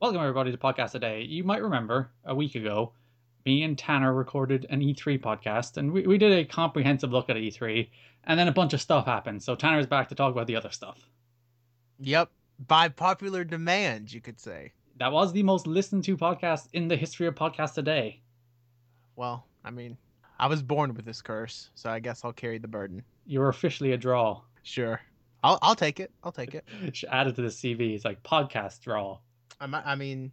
Welcome everybody to Podcast A Day. You might remember a week ago, me and Tanner recorded an E3 podcast, and we, we did a comprehensive look at E3, and then a bunch of stuff happened. So Tanner's back to talk about the other stuff. Yep, by popular demand, you could say. That was the most listened to podcast in the history of Podcast A Day. Well, I mean, I was born with this curse, so I guess I'll carry the burden. You're officially a draw. Sure, I'll I'll take it. I'll take it. Should add it to the CV. It's like podcast draw. I, I mean,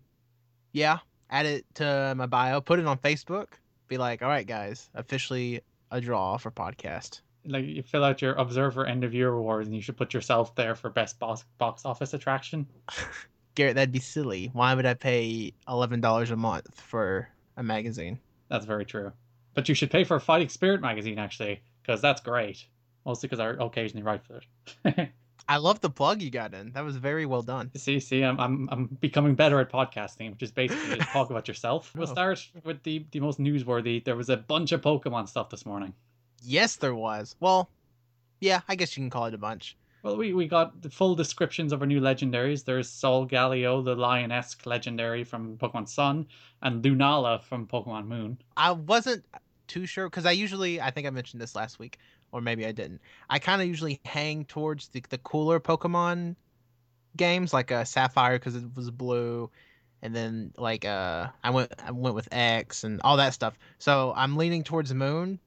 yeah, add it to my bio, put it on Facebook. Be like, all right, guys, officially a draw for podcast. Like you fill out your Observer End of Year awards, and you should put yourself there for best box box office attraction. Garrett, that'd be silly. Why would I pay eleven dollars a month for a magazine? That's very true. But you should pay for Fighting Spirit magazine actually, because that's great. Mostly because I occasionally write for it. I love the plug you got in. That was very well done. see, see, I'm, I'm I'm becoming better at podcasting, which is basically just talk about yourself. We'll Oh. start with the the most newsworthy. There was a bunch of Pokemon stuff this morning. Yes, there was. Well, yeah, I guess you can call it a bunch. Well, we, we got the full descriptions of our new legendaries. There's Solgaleo, the lion-esque legendary from Pokemon Sun, and Lunala from Pokemon Moon. I wasn't too sure because I usually, I think I mentioned this last week, or maybe I didn't. I kind of usually hang towards the, the cooler Pokemon games, like uh, Sapphire because it was blue, and then like uh, I went I went with X and all that stuff. So I'm leaning towards Moon,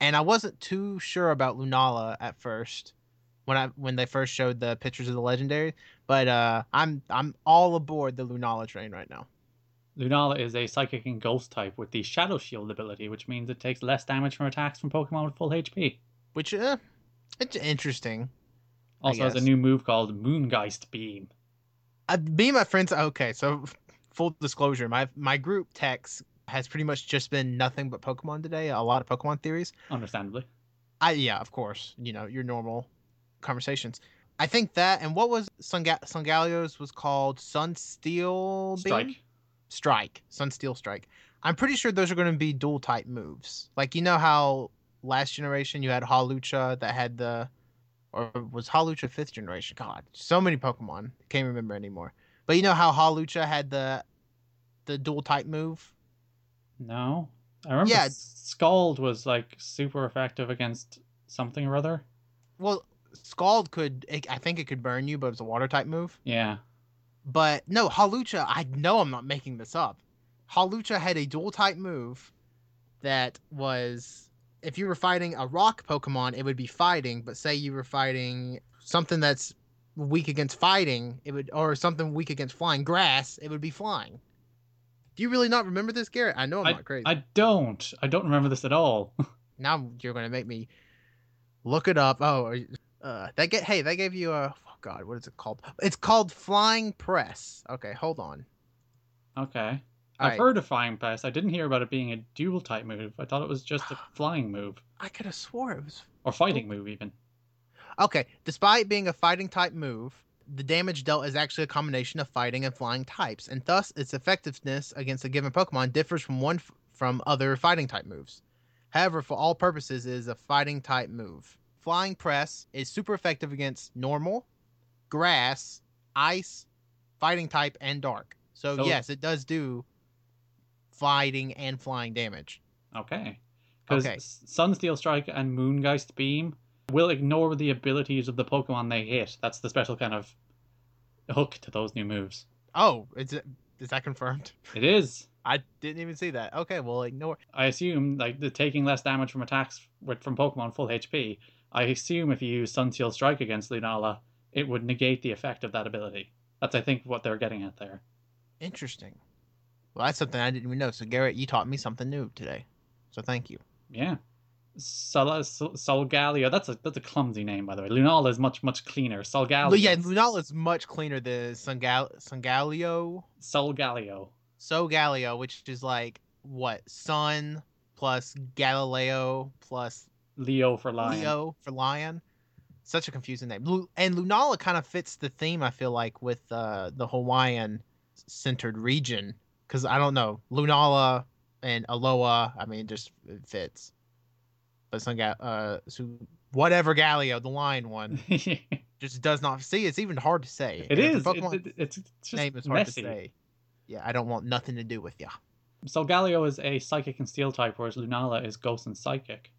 and I wasn't too sure about Lunala at first when I when they first showed the pictures of the legendary, but uh, I'm I'm all aboard the Lunala train right now. Lunala is a psychic and ghost type with the Shadow Shield ability, which means it takes less damage from attacks from Pokemon with full HP. Which uh, it's interesting. Also has a new move called Moongeist Beam. Uh, me my friends. Okay, so full disclosure, my my group text has pretty much just been nothing but Pokemon today. A lot of Pokemon theories. Understandably. I yeah, of course, you know your normal conversations. I think that and what was Sunga- Sungalio's was called Sunsteel Strike. Beam? Strike, Sunsteel Strike. I'm pretty sure those are going to be dual type moves. Like you know how last generation you had Hawlucha that had the, or was Hawlucha fifth generation? God, so many Pokemon, can't remember anymore. But you know how Hawlucha had the, the dual type move. No. I remember Yeah. Scald was like super effective against something or other. Well, Scald could, it, I think it could burn you, but it's a water type move. Yeah. But no, Hawlucha, I know I'm not making this up. Halucha had a dual type move that was if you were fighting a rock Pokemon, it would be fighting, but say you were fighting something that's weak against fighting, it would or something weak against flying grass, it would be flying. Do you really not remember this, Garrett? I know I'm I, not crazy. I don't. I don't remember this at all. now you're gonna make me look it up. Oh, uh, that get hey, that gave you a oh god, what is it called? It's called Flying Press. Okay, hold on. okay. All I've right. heard of Flying Press. I didn't hear about it being a dual type move. I thought it was just a flying move. I could have swore it was Or fighting oh. move, even. Okay, despite being a fighting type move, the damage dealt is actually a combination of fighting and flying types, and thus its effectiveness against a given Pokemon differs from one f- from other fighting type moves. However, for all purposes, it is a fighting type move. Flying Press is super effective against normal, grass, ice, fighting type, and dark. So, So- yes, it does do fighting and flying damage. Okay. Because Okay. Sunsteel Strike and Moongeist Beam will ignore the abilities of the Pokemon they hit. That's the special kind of hook to those new moves. Oh, is it is that confirmed? It is. I didn't even see that. Okay, well ignore. I assume like the taking less damage from attacks with from Pokemon full HP. I assume if you use Sunsteel Strike against Lunala, it would negate the effect of that ability. That's I think what they're getting at there. Interesting. Well, that's something I didn't even know. So, Garrett, you taught me something new today. So, thank you. Yeah. Sol- Sol- Solgaleo. That's a that's a clumsy name by the way. Lunala is much much cleaner. Solgaleo. Yeah, Lunala is much cleaner than Sungal- Sungalio. Solgaleo. Sogaleo, which is like what? Sun plus Galileo plus Leo for lion. Leo for lion. Such a confusing name. And Lunala kind of fits the theme, I feel like, with uh, the Hawaiian centered region. Because I don't know. Lunala and Aloha, I mean, just it fits. But some guy, uh, so whatever Galio, the lion one, just does not see. It's even hard to say. is. The It- it- it's, it's just name is hard messy. to say. yeah, I don't want nothing to do with you. Galio is a psychic and steel type, whereas Lunala is ghost and psychic.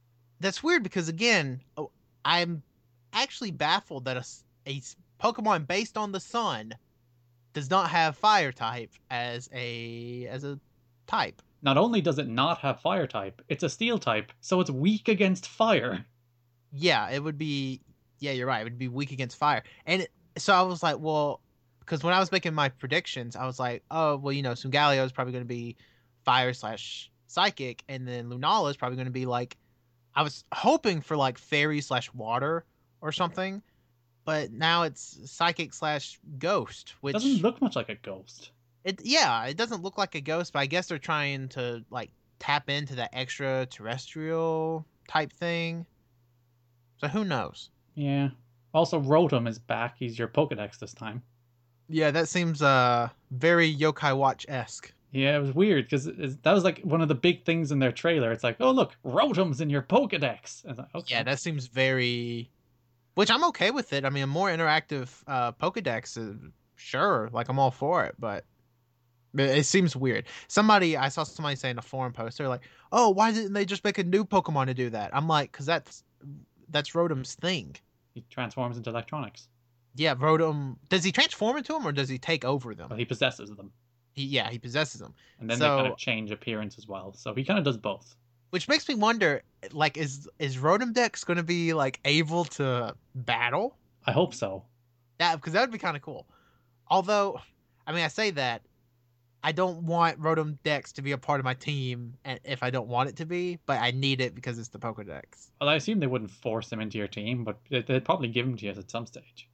That's weird because again, oh, I'm actually baffled that a Pokemon based on the sun does not have fire type as a as a type. Not only does it not have fire type, it's a steel type, so it's weak against fire. Yeah, it would be. Yeah, you're right. It would be weak against fire, and it, so I was like, well, because when I was making my predictions, I was like, oh, well, you know, Sungaleo is probably going to be fire slash psychic, and then Lunala is probably going to be like, I was hoping for like fairy slash water or something, but now it's psychic slash ghost, which Doesn't look much like a ghost. it yeah, it doesn't look like a ghost, but I guess they're trying to like tap into that extraterrestrial type thing. So who knows? Yeah. Also, Rotom is back. He's your Pokedex this time. Yeah, that seems uh very Yokai Watch esque. Yeah, it was weird because that was like one of the big things in their trailer. It's like, oh look, Rotom's in your Pokedex. Like, okay. Yeah, that seems very. Which I'm okay with it. I mean, a more interactive uh, Pokedex, is, sure, like I'm all for it, but it seems weird. Somebody I saw somebody say in a forum post, they're like, "Oh, why didn't they just make a new Pokemon to do that?" I'm like, "Cause that's that's Rotom's thing." he transforms into electronics. Yeah, Rotom. Does he transform into them or does he take over them? Well, he possesses them, He, yeah, he possesses them. and then they kind of change appearance as well. So he kind of does both. Which makes me wonder, like, is is Rotom Dex going to be like able to battle? I hope so. That because that would be kind of cool. Although, I mean, I say that I don't want Rotom Dex to be a part of my team, and if I don't want it to be, but I need it because it's the Pokedex. Well, I assume they wouldn't force him into your team, but they- they'd probably give him to you at some stage.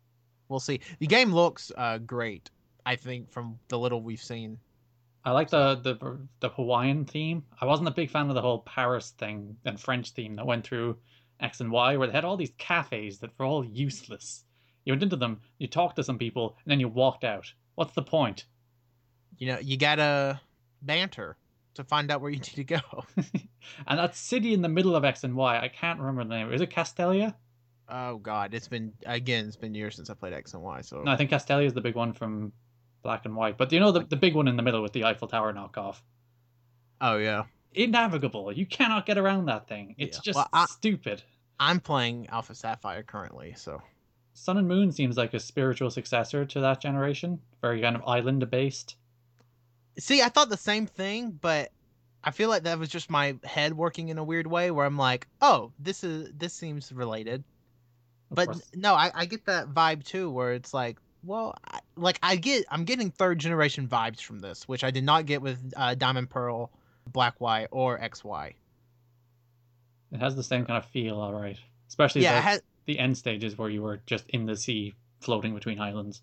We'll see. The game looks uh, great. I think from the little we've seen. I like the, the the Hawaiian theme. I wasn't a big fan of the whole Paris thing and French theme that went through X and Y, where they had all these cafes that were all useless. You went into them, you talked to some people, and then you walked out. What's the point? You know, you gotta banter to find out where you need to go. and that city in the middle of X and Y, I can't remember the name. Is it Castelia? oh God, it's been again. It's been years since I played X and Y. So No, I think Castelia is the big one from Black and White. But you know the, the big one in the middle with the Eiffel Tower knockoff? oh yeah, Innavigable. You cannot get around that thing. It's Yeah. just Well, I- stupid. I'm playing Alpha Sapphire currently. So Sun and Moon seems like a spiritual successor to that generation. Very kind of island based. see, I thought the same thing, but I feel like that was just my head working in a weird way, where I'm like, oh, this is this seems related. Of but course. no, I, I get that vibe too, where it's like, well, like I get, I'm getting third generation vibes from this, which I did not get with uh, Diamond Pearl, Black Y, or X Y. It has the same kind of feel, all right. Especially Yeah, the, has, the end stages where you were just in the sea floating between islands.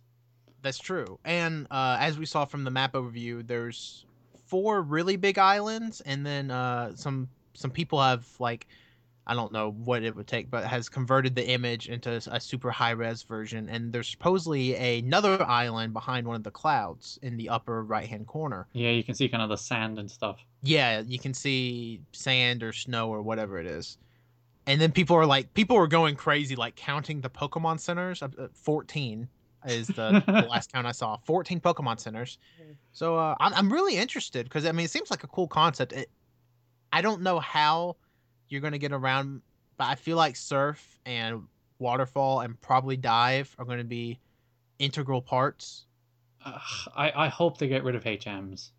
that's true. And uh, as we saw from the map overview, there's four really big islands, and then uh, some some people have like. I don't know what it would take, but has converted the image into a super high res version. And there's supposedly another island behind one of the clouds in the upper right hand corner. Yeah, you can see kind of the sand and stuff. yeah, you can see sand or snow or whatever it is. And then people are like, people are going crazy, like counting the Pokemon centers. Uh, uh, 14 is the, the last count I saw. 14 Pokemon centers. So uh, I'm, I'm really interested because, I mean, it seems like a cool concept. It, I don't know how you're going to get around, but I feel like Surf and Waterfall and probably Dive are going to be integral parts. Ugh, I, I hope they get rid of HMs.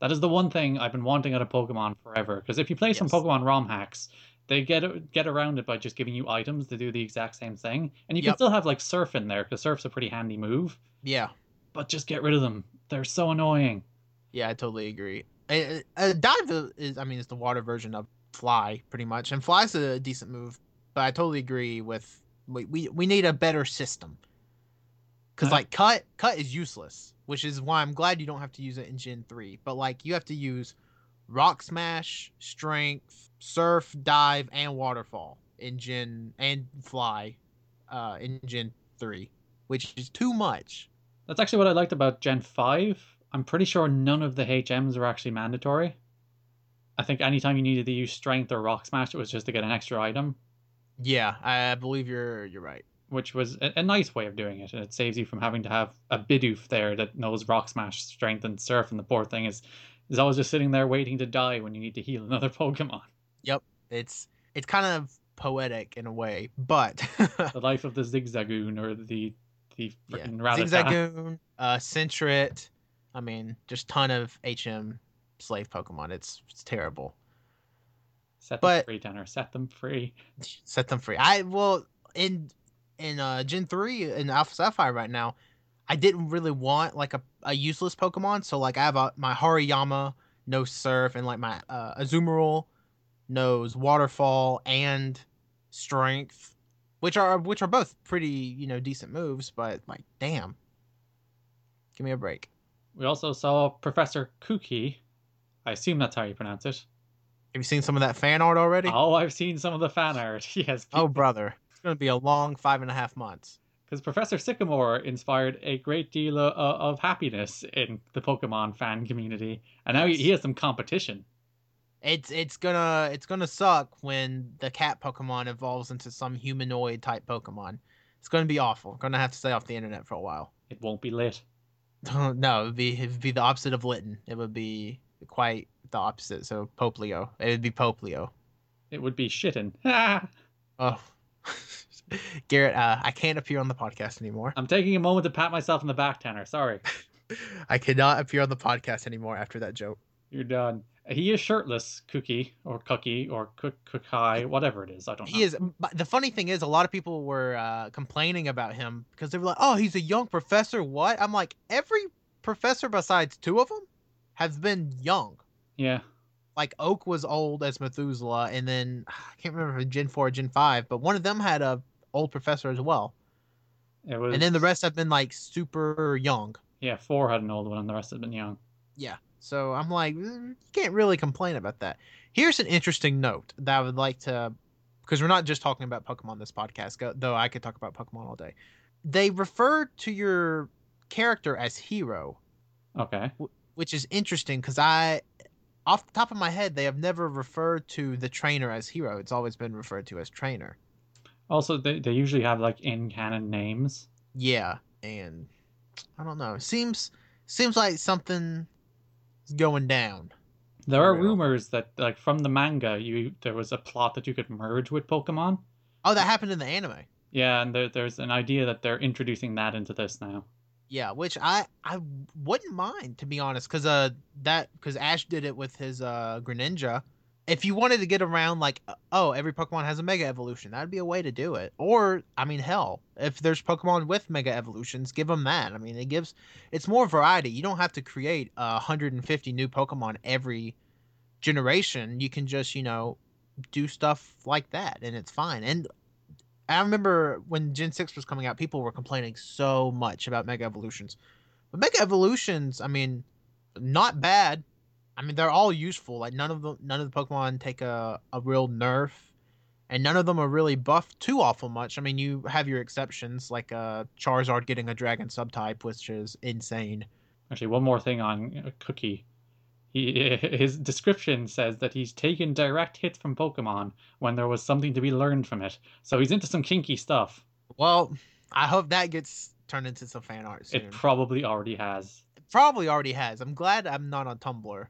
That is the one thing I've been wanting out of Pokemon forever. Because if you play some Pokemon ROM hacks, they get get around it by just giving you items to do the exact same thing, and you can still have like Surf in there because Surf's a pretty handy move. Yeah. But just get rid of them. They're so annoying. Yeah, I totally agree. Uh, uh, dive is, I mean, it's the water version of fly, pretty much, and fly's a decent move. But I totally agree with we we, we need a better system. Because like cut cut is useless, which is why I'm glad you don't have to use it in Gen three. But like you have to use rock smash, strength, surf, dive, and waterfall in Gen and fly, uh, in Gen three, which is too much. That's actually what I liked about Gen 5. I'm pretty sure none of the HMs are actually mandatory. I think anytime you needed to use Strength or Rock Smash, it was just to get an extra item. Yeah, I believe you're you're right. which was a, a nice way of doing it, and it saves you from having to have a Bidoof there that knows Rock Smash, Strength, and Surf, and the poor thing is is always just sitting there waiting to die when you need to heal another Pokemon. Yep, it's it's kind of poetic in a way, but the life of the Zigzagoon or the the yeah. freaking Rattata. Zigzagoon, uh, Sentret. I mean, just ton of HM slave Pokemon. It's it's terrible. Set them But- free, Tanner. Set them free. Set them free. I well in in uh Gen three in Alpha Sapphire right now, I didn't really want like a, a useless Pokemon. So like I have a, my Hariyama no Surf and like my uh, Azumarill knows Waterfall and Strength, which are which are both pretty you know decent moves. But like damn, give me a break. We also saw Professor Kukui. I assume that's how you pronounce it. Have you seen some of that fan art already? Oh, I've seen some of the fan art. Yes. Oh, brother. It's going to be a long five and a half months. because Professor Sycamore inspired a great deal of, of happiness in the Pokemon fan community, and now he, he has some competition. It's it's gonna it's gonna suck when the cat Pokemon evolves into some humanoid type Pokemon. It's gonna be awful. Gonna have to stay off the internet for a while. It won't be lit. no, it'd be it'd be the opposite of Litten. It would be quite the opposite. So Poplio. It would be Poplio. It would be shitting. Oh, Garrett, uh, I can't appear on the podcast anymore. I'm taking a moment to pat myself on the back, Tanner. Sorry, I cannot appear on the podcast anymore after that joke. you're done. He is shirtless, Cookie or Cookie or Cookai, whatever it is. I don't know. He is. But the funny thing is, a lot of people were uh, complaining about him because they were like, "Oh, he's a young professor." What? I'm like, every professor besides two of them have been young. Yeah, Like Oak was old as Methuselah, and then I can't remember if it was Gen four or Gen five, but one of them had a old professor as well. it was. And then the rest have been like super young. Yeah, four had an old one, and the rest have been young. Yeah. So I'm like, "Mm, you can't really complain about that. Here's an interesting note that I would like to, because we're not just talking about Pokemon this podcast, though I could talk about Pokemon all day. They refer to your character as hero, Okay. Which is interesting because I, off the top of my head, they have never referred to the trainer as hero. It's always been referred to as trainer. Also, they, they usually have like in canon names. Yeah, and I don't know. It seems seems like something is going down. There are rumors that like from the manga, you there was a plot that you could merge with Pokemon. Oh, that happened in the anime. Yeah, and there, there's an idea that they're introducing that into this now. Yeah, which I I wouldn't mind to be honest, because uh that because Ash did it with his uh Greninja. If you wanted to get around like uh, oh every Pokemon has a Mega Evolution, that'd be a way to do it. Or I mean hell, if there's Pokemon with Mega Evolutions, give them that. I mean it gives it's more variety. You don't have to create uh, 150 new Pokemon every generation. You can just you know do stuff like that, and it's fine. And I remember when Gen 6 was coming out, people were complaining so much about Mega Evolutions. But Mega Evolutions, I mean, not bad. I mean, they're all useful. Like none of them, none of the Pokemon take a, a real nerf, and none of them are really buffed too awful much. I mean, you have your exceptions, like uh, Charizard getting a Dragon subtype, which is insane. Actually, one more thing on uh, Cookie. He, his description says that he's taken direct hits from Pokemon when there was something to be learned from it. So he's into some kinky stuff. Well, I hope that gets turned into some fan art soon. It probably already has. Probably already has. I'm glad I'm not on Tumblr.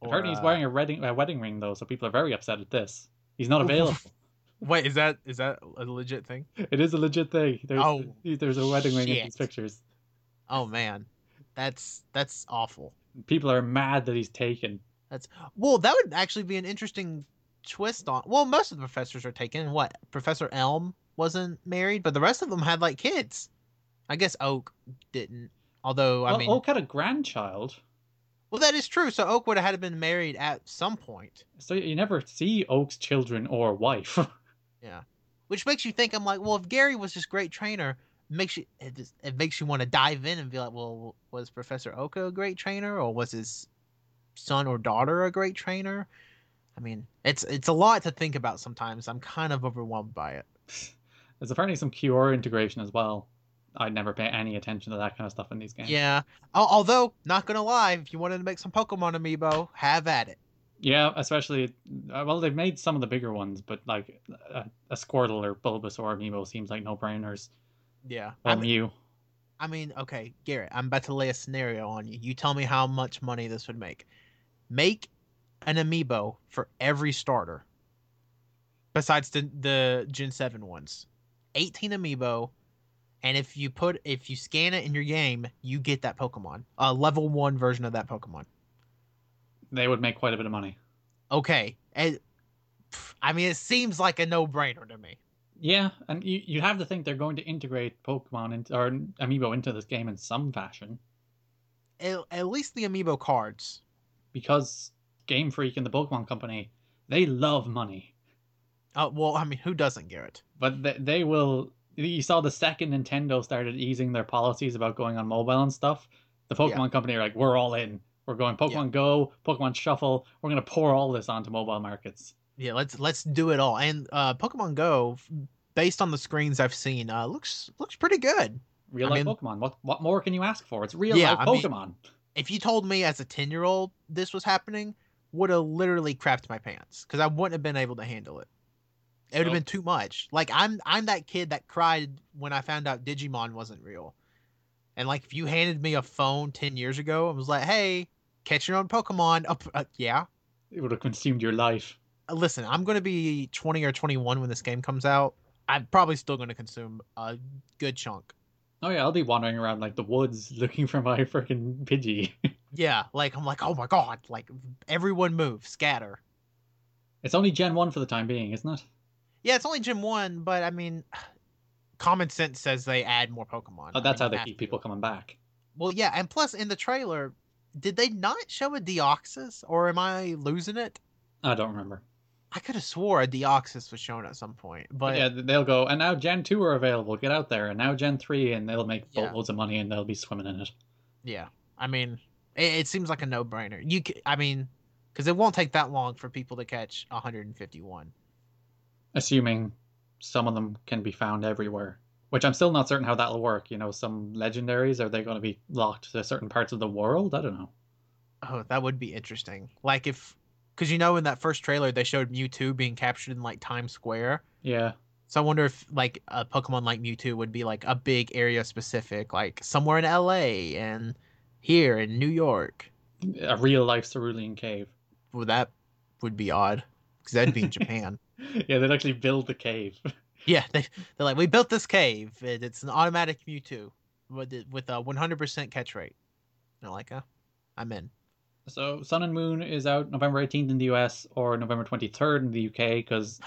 Apparently, he's uh, wearing a wedding, a wedding ring, though, so people are very upset at this. He's not available. Wait, is that is that a legit thing? it is a legit thing. There's, Oh, there's a wedding ring in these pictures. Oh man, that's that's awful. People are mad that he's taken. That's well, that would actually be an interesting twist on. Well, most of the professors are taken. What Professor Elm wasn't married, but the rest of them had like kids. I guess Oak didn't. Although I well, mean, Oak had a grandchild, well, that is true. So Oak would have had been married at some point, so you never see Oak's children or wife. Yeah, which makes you think. I'm like, well, if Gary was this great trainer, makes you it, just, it makes you want to dive in and be like, well, was Professor Oka a great trainer, or was his son or daughter a great trainer? I mean, it's it's a lot to think about sometimes. I'm kind of overwhelmed by it. There's apparently some QR integration as well. I'd never pay any attention to that kind of stuff in these games. Yeah. Although, not gonna lie, if you wanted to make some Pokemon amiibo, have at it. Yeah, especially uh, well, they've made some of the bigger ones, but like a, a Squirtle or Bulbasaur amiibo seems like no brainers. Yeah. Or I mean, you. I mean, okay, Garrett, I'm about to lay a scenario on you. You tell me how much money this would make. Make an amiibo for every starter, besides the the Gen Seven ones. 18 amiibo, and if you put if you scan it in your game, you get that Pokemon, a level one version of that Pokemon. They would make quite a bit of money. Okay, and I mean, it seems like a no brainer to me. Yeah, and you you have to think they're going to integrate Pokemon into or amiibo into this game in some fashion At, at least the amiibo cards. because Game Freak and the Pokemon Company they love money, Uh, well, I mean, who doesn't, Garrett? but they, they will. You saw the second Nintendo started easing their policies about going on mobile and stuff. The Pokemon Company are like, we're all in. We're going Pokemon Go, Pokemon Shuffle. We're gonna pour all this onto mobile markets. Yeah, let's let's do it all. And uh, Pokemon Go, based on the screens I've seen, uh, looks looks pretty good. Real I life mean- Pokemon. What what more can you ask for? It's real Yeah, life I mean- Pokemon. If you told me as a ten year old this was happening, would have literally crapped my pants because I wouldn't have been able to handle it. It would have So- been too much. Like I'm I'm that kid that cried when I found out Digimon wasn't real. And like if you handed me a phone ten years ago and was like, "Hey, catch your own Pokemon," uh, uh, yeah. It would have consumed your life. Listen, I'm gonna be 20 or 21 when this game comes out. I'm probably still gonna consume a good chunk. Oh yeah, I'll be wandering around like the woods looking for my freaking Pidgey. Yeah, like I'm like, oh my god, like everyone move, scatter. it's only Gen One for the time being, isn't it? Yeah, it's only Gen One, but I mean, common sense says they add more Pokemon. Oh, I that's mean, how they keep to. people coming back. Well, yeah, and plus in the trailer, did they not show a Deoxys, or am I losing it? I don't remember. I could have swore a Deoxys was shown at some point, but yeah, they'll go, and now Gen 2 are available. Get out there. And now Gen 3, and they'll make Yeah. boatloads of money and they'll be swimming in it. yeah, I mean, it, it seems like a no-brainer. You, c- I mean, because it won't take that long for people to catch 151. Assuming some of them can be found everywhere. Which I'm still not certain how that'll work. You know, some legendaries, are they going to be locked to certain parts of the world? I don't know. Oh, that would be interesting. Like if, because you know, in that first trailer they showed Mewtwo being captured in like Times Square. Yeah. So I wonder if like a Pokemon like Mewtwo would be like a big area specific, like somewhere in LA and here in New York. A real life cerulean cave. Well, that would be odd because that'd be in Japan. yeah, they'd actually build the cave. Yeah, they they're like we built this cave. and It's an automatic Mewtwo with with a 100% catch rate. They're like, uh, I'm in. So Sun and Moon is out November 18th in the US or November 23rd in the UK because.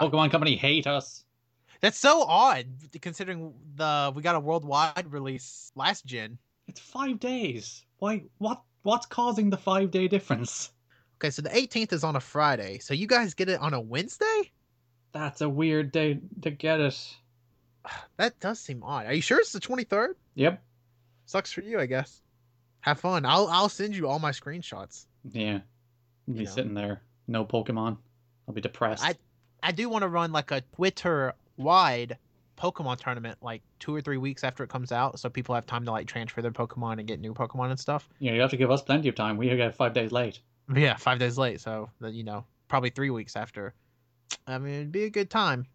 Pokemon Company hate us. That's so odd considering the we got a worldwide release last gen. It's five days. Why? What? What's causing the five day difference? Okay, so the 18th is on a Friday. So you guys get it on a Wednesday? That's a weird day to get it. That does seem odd. Are you sure it's the 23rd? Yep. Sucks for you, I guess. Have fun. I'll I'll send you all my screenshots. Yeah. I'll be You know. sitting there, no Pokemon. I'll be depressed. I- I do want to run like a Twitter wide Pokemon tournament like two or three weeks after it comes out, so people have time to like transfer their Pokemon and get new Pokemon and stuff. Yeah, you have to give us plenty of time. We get five days late. Yeah, five days late, so that you know probably three weeks after. I mean, it'd be a good time.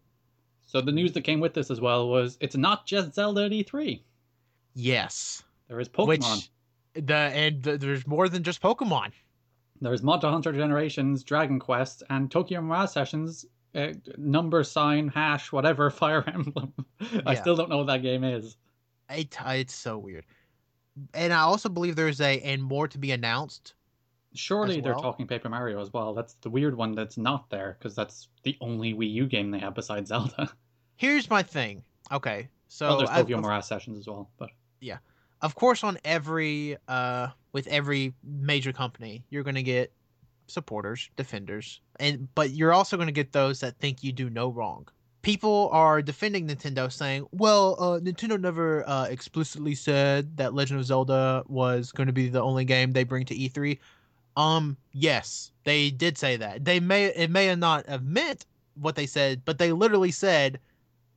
So the news that came with this as well was it's not just Zelda E3. Yes, There is Pokemon. which the and th- there's more than just Pokemon. There's Monster Hunter Generations, Dragon Quest, and Tokyo Mirage Sessions. Uh, number sign hash whatever Fire Emblem. I Yeah. still don't know what that game is. It, it's so weird. And I also believe there's a and more to be announced. Surely As they're talking Paper Mario as well. That's the weird one that's not there because that's the only Wii U game they have besides Zelda. Here's my thing. Okay, so well, there's I- Tokyo Mirage Sessions as well, but of course on every uh with every major company you're going to get supporters defenders and but you're also going to get those that think you do no wrong. People are defending nintendo saying well uh nintendo never uh explicitly said that legend of zelda was going to be the only game they bring to e3 um yes they did say that. They may it may have not have meant what they said but they literally said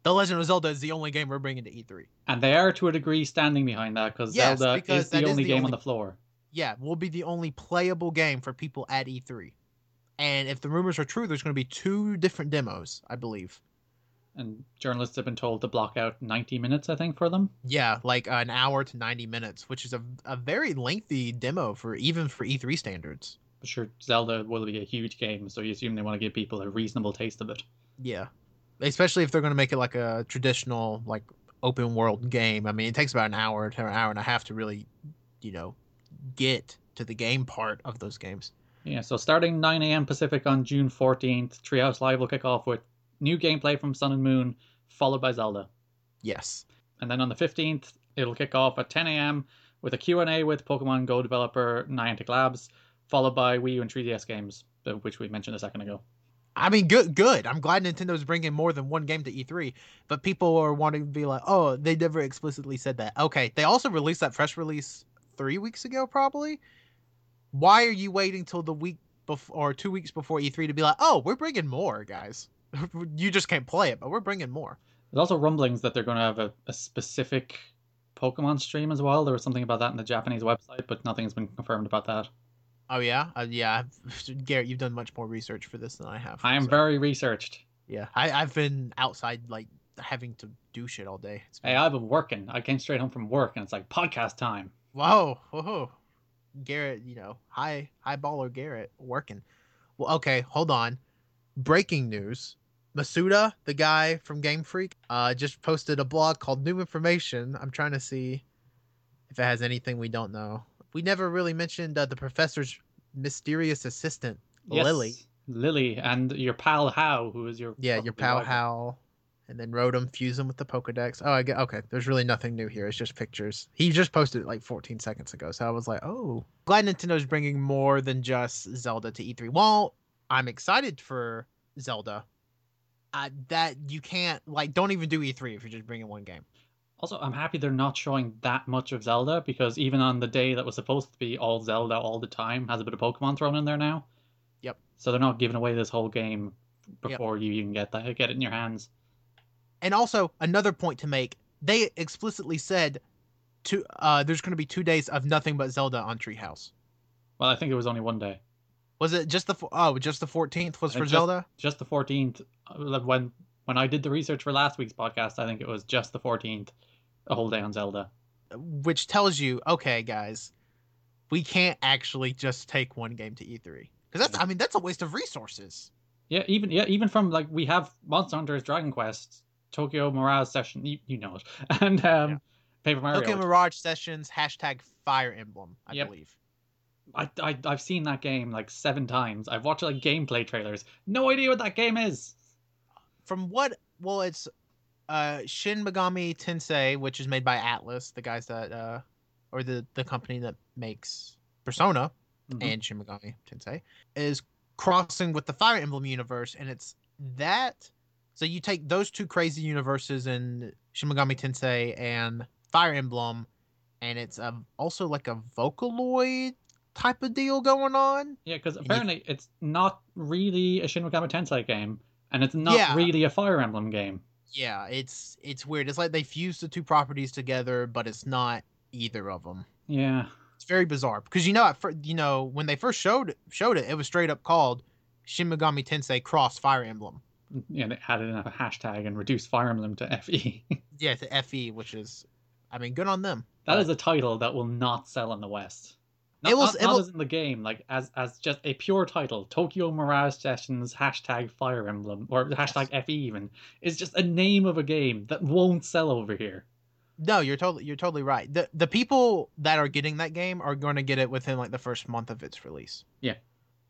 the legend of zelda is the only game we're bringing to E e3 and they are to a degree standing behind that because Yes, Zelda because is the that is only the game only- on the floor. yeah, will be the only playable game for people at E3. And if the rumors are true, there's going to be two different demos, I believe. And journalists have been told to block out 90 minutes, I think, for them. Yeah, like an hour to 90 minutes, which is a, a very lengthy demo for even for E3 standards. But sure, Zelda will be a huge game, so you assume they want to give people a reasonable taste of it. Yeah. Especially if they're going to make it like a traditional, like open world game. I mean, it takes about an hour to an hour and a half to really, you know, get to the game part of those games. Yeah, so starting 9 a.m. Pacific on June 14th, Treehouse Live will kick off with new gameplay from Sun and Moon, followed by Zelda. Yes. And then on the 15th, it'll kick off at 10 a.m. with a Q&A with Pokemon Go developer Niantic Labs, followed by Wii U and 3DS games, which we mentioned a second ago. I mean, good, good. I'm glad Nintendo's bringing more than one game to E3, but people are wanting to be like, oh, they never explicitly said that. Okay, they also released that fresh release three weeks ago, probably. Why are you waiting till the week before or two weeks before E3 to be like, oh, we're bringing more, guys? you just can't play it, but we're bringing more. There's also rumblings that they're going to have a, a specific Pokemon stream as well. There was something about that in the Japanese website, but nothing's been confirmed about that. Oh yeah, uh, yeah. Garrett, you've done much more research for this than I have. I am so. very researched. Yeah, I, I've been outside like having to do shit all day. Been... Hey, I've been working. I came straight home from work, and it's like podcast time. Whoa, whoa, Garrett, you know, high high baller Garrett working. Well, okay, hold on. Breaking news: Masuda, the guy from Game Freak, uh, just posted a blog called New Information. I'm trying to see if it has anything we don't know we never really mentioned uh, the professor's mysterious assistant, yes, Lillie. Lillie, and your pal Hau, who is your yeah, your pal rival. Hau, and then Rotom fuse him with the Pokedex. Oh, I get okay. There's really nothing new here. It's just pictures. He just posted it like 14 seconds ago, so I was like, oh, glad Nintendo's bringing more than just Zelda to E3. Well, I'm excited for Zelda. Uh, that you can't like. Don't even do E3 if you're just bringing one game. Also, I'm happy they're not showing that much of Zelda because even on the day that was supposed to be all Zelda all the time, has a bit of Pokemon thrown in there now. Yep. So they're not giving away this whole game before yep. you even get that get it in your hands. And also another point to make: they explicitly said, "To uh, there's going to be two days of nothing but Zelda on Treehouse." Well, I think it was only one day. Was it just the oh just the 14th was for just, Zelda? Just the 14th. Uh, when when I did the research for last week's podcast, I think it was just the 14th, a whole day on Zelda. Which tells you, okay, guys, we can't actually just take one game to E3 because that's, I mean, that's a waste of resources. Yeah, even yeah, even from like we have Monster Hunter's Dragon Quest, Tokyo Mirage Session, you, you know it, and um, yeah. Paper Mario. Tokyo Mirage Sessions hashtag Fire Emblem, I yep. believe. I, I I've seen that game like seven times. I've watched like gameplay trailers. No idea what that game is from what well it's uh Shin Megami Tensei, which is made by Atlus, the guys that uh or the the company that makes Persona mm-hmm. and Shin Megami Tensei, is crossing with the Fire Emblem universe, and it's that. So you take those two crazy universes in Shin Megami Tensei and Fire Emblem, and it's a, also like a Vocaloid type of deal going on. Yeah, because apparently you... it's not really a Shin Megami Tensei game and it's not yeah. really a Fire Emblem game. Yeah, it's it's weird. It's like they fused the two properties together, but it's not either of them. Yeah, it's very bizarre because you know, at you know, when they first showed showed it, it was straight up called Shin Megami Tensei Cross Fire Emblem. Mm, yeah, they added in a hashtag and reduced Fire Emblem to FE. yeah, to FE, which is, I mean, good on them. That but... is a title that will not sell in the West. Not, it was, not, it not as in the game, like as as just a pure title. Tokyo Mirage Sessions hashtag Fire Emblem or hashtag yes. FE even is just a name of a game that won't sell over here. No, you're totally you're totally right. The the people that are getting that game are going to get it within like the first month of its release. Yeah.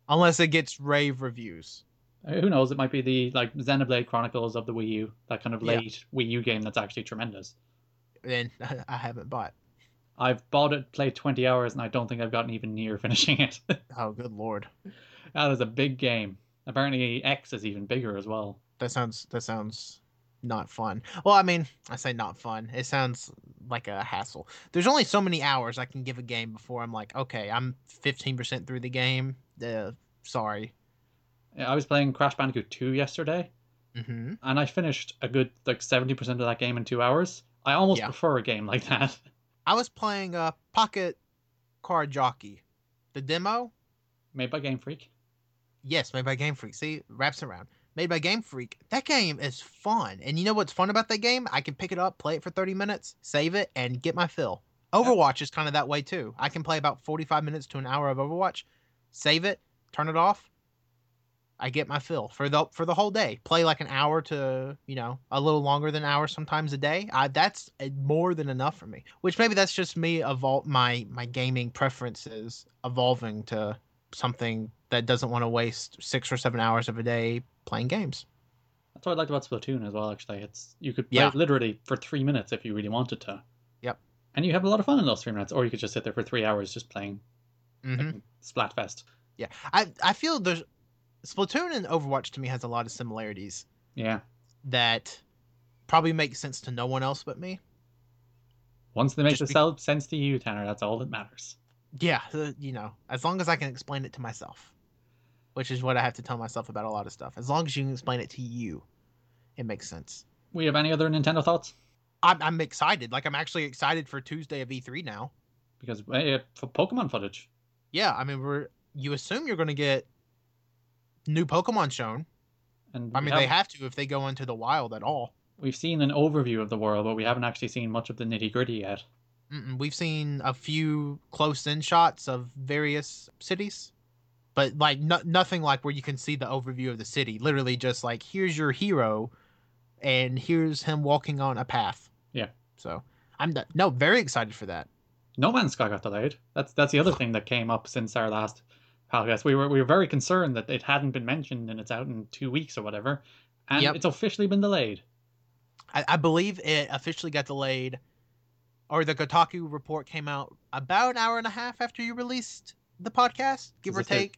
Unless it gets rave reviews. Uh, who knows? It might be the like Xenoblade Chronicles of the Wii U, that kind of late yeah. Wii U game that's actually tremendous. Then I haven't bought. I've bought it, played 20 hours, and I don't think I've gotten even near finishing it. oh, good lord. That is a big game. Apparently, X is even bigger as well. That sounds that sounds not fun. Well, I mean, I say not fun. It sounds like a hassle. There's only so many hours I can give a game before I'm like, okay, I'm 15% through the game. Uh, sorry. I was playing Crash Bandicoot 2 yesterday, mm-hmm. and I finished a good like 70% of that game in two hours. I almost yeah. prefer a game like that. I was playing uh, Pocket Card Jockey, the demo. Made by Game Freak. Yes, made by Game Freak. See, wraps around. Made by Game Freak. That game is fun. And you know what's fun about that game? I can pick it up, play it for 30 minutes, save it, and get my fill. Overwatch is kind of that way too. I can play about 45 minutes to an hour of Overwatch, save it, turn it off. I get my fill for the for the whole day. Play like an hour to, you know, a little longer than an hour sometimes a day. I, that's uh, more than enough for me. Which maybe that's just me evol- my my gaming preferences evolving to something that doesn't want to waste 6 or 7 hours of a day playing games. That's what I liked about Splatoon as well. Actually, it's you could play Yeah. it literally for three minutes if you really wanted to. Yep. And you have a lot of fun in those three minutes, or you could just sit there for three hours just playing Mhm. like, Splatfest. Yeah, I I feel there's Splatoon and Overwatch to me has a lot of similarities Yeah. that probably makes sense to no one else but me. Once they make Just the be- sense to you, Tanner, that's all that matters. Yeah, you know, as long as I can explain it to myself, which is what I have to tell myself about a lot of stuff. As long as you can explain it to you, it makes sense. We have any other Nintendo thoughts? I'm I'm excited. Like I'm actually excited for Tuesday of E3 now. Because uh, for Pokemon footage, Yeah, I mean we're you assume you're going to get new Pokemon shown. and I mean have, they have to if they go into the wild at all. we've seen an overview of the world, but we haven't actually seen much of the nitty gritty yet. Mm-mm. We've seen a few close-in shots of various cities, but like no- nothing like where you can see the overview of the city. Literally, just like here's your hero, and here's him walking on a path. Yeah. So I'm n- no very excited for that. No Man's Sky got delayed. That's that's the other thing that came up since our last podcast. We were we were very concerned that it hadn't been mentioned and it's out in two weeks or whatever, and Yep. it's officially been delayed. I, I believe it officially got delayed, or the Kotaku report came out about an hour and a half after you released the podcast, give or take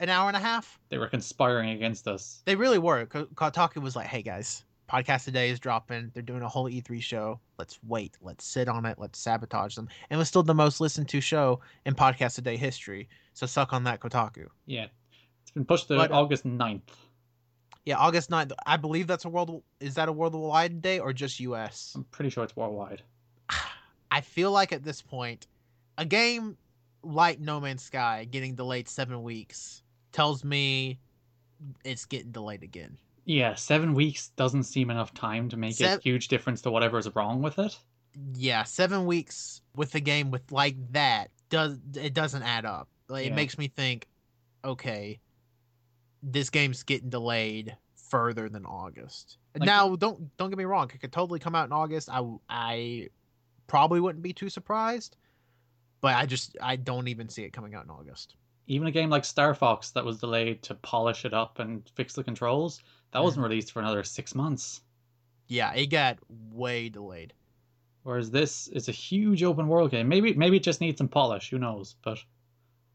an hour and a half. They were conspiring against us. They really were. Kotaku was like, "Hey guys, Podcast A Day is dropping. They're doing a whole E3 show. Let's wait. Let's sit on it. Let's sabotage them." And it was still the most listened to show in Podcast A Day history. So suck on that, Kotaku. Yeah, it's been pushed to But, uh, August 9th. Yeah, August 9th. I believe that's a world. Is that a worldwide day or just U.S.? I'm pretty sure it's worldwide. I feel like at this point, a game like No Man's Sky getting delayed seven weeks tells me it's getting delayed again. Yeah, seven weeks doesn't seem enough time to make Sev- a huge difference to whatever is wrong with it. yeah, seven weeks with a game with like that does it doesn't add up. Like, It makes me think, okay, this game's getting delayed further than August. Like- now, don't don't get me wrong, it could totally come out in August. I I probably wouldn't be too surprised, but I just I don't even see it coming out in August. Even a game like Star Fox that was delayed to polish it up and fix the controls, that wasn't released for another six months. Yeah, it got way delayed. Whereas this is a huge open world game. Maybe maybe it just needs some polish. Who knows? But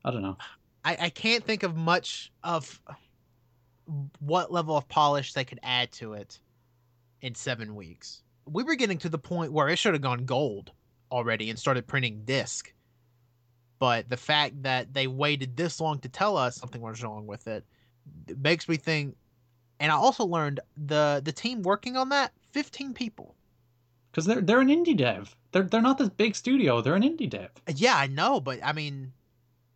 I don't know. I, I can't think of much of what level of polish they could add to it in seven weeks. We were getting to the point where it should have gone gold already and started printing disc. But the fact that they waited this long to tell us something was wrong with it, it makes me think. And I also learned the the team working on that, fifteen people. Because they're they're an indie dev. They're they're not this big studio. They're an indie dev. Uh, yeah, I know, but I mean,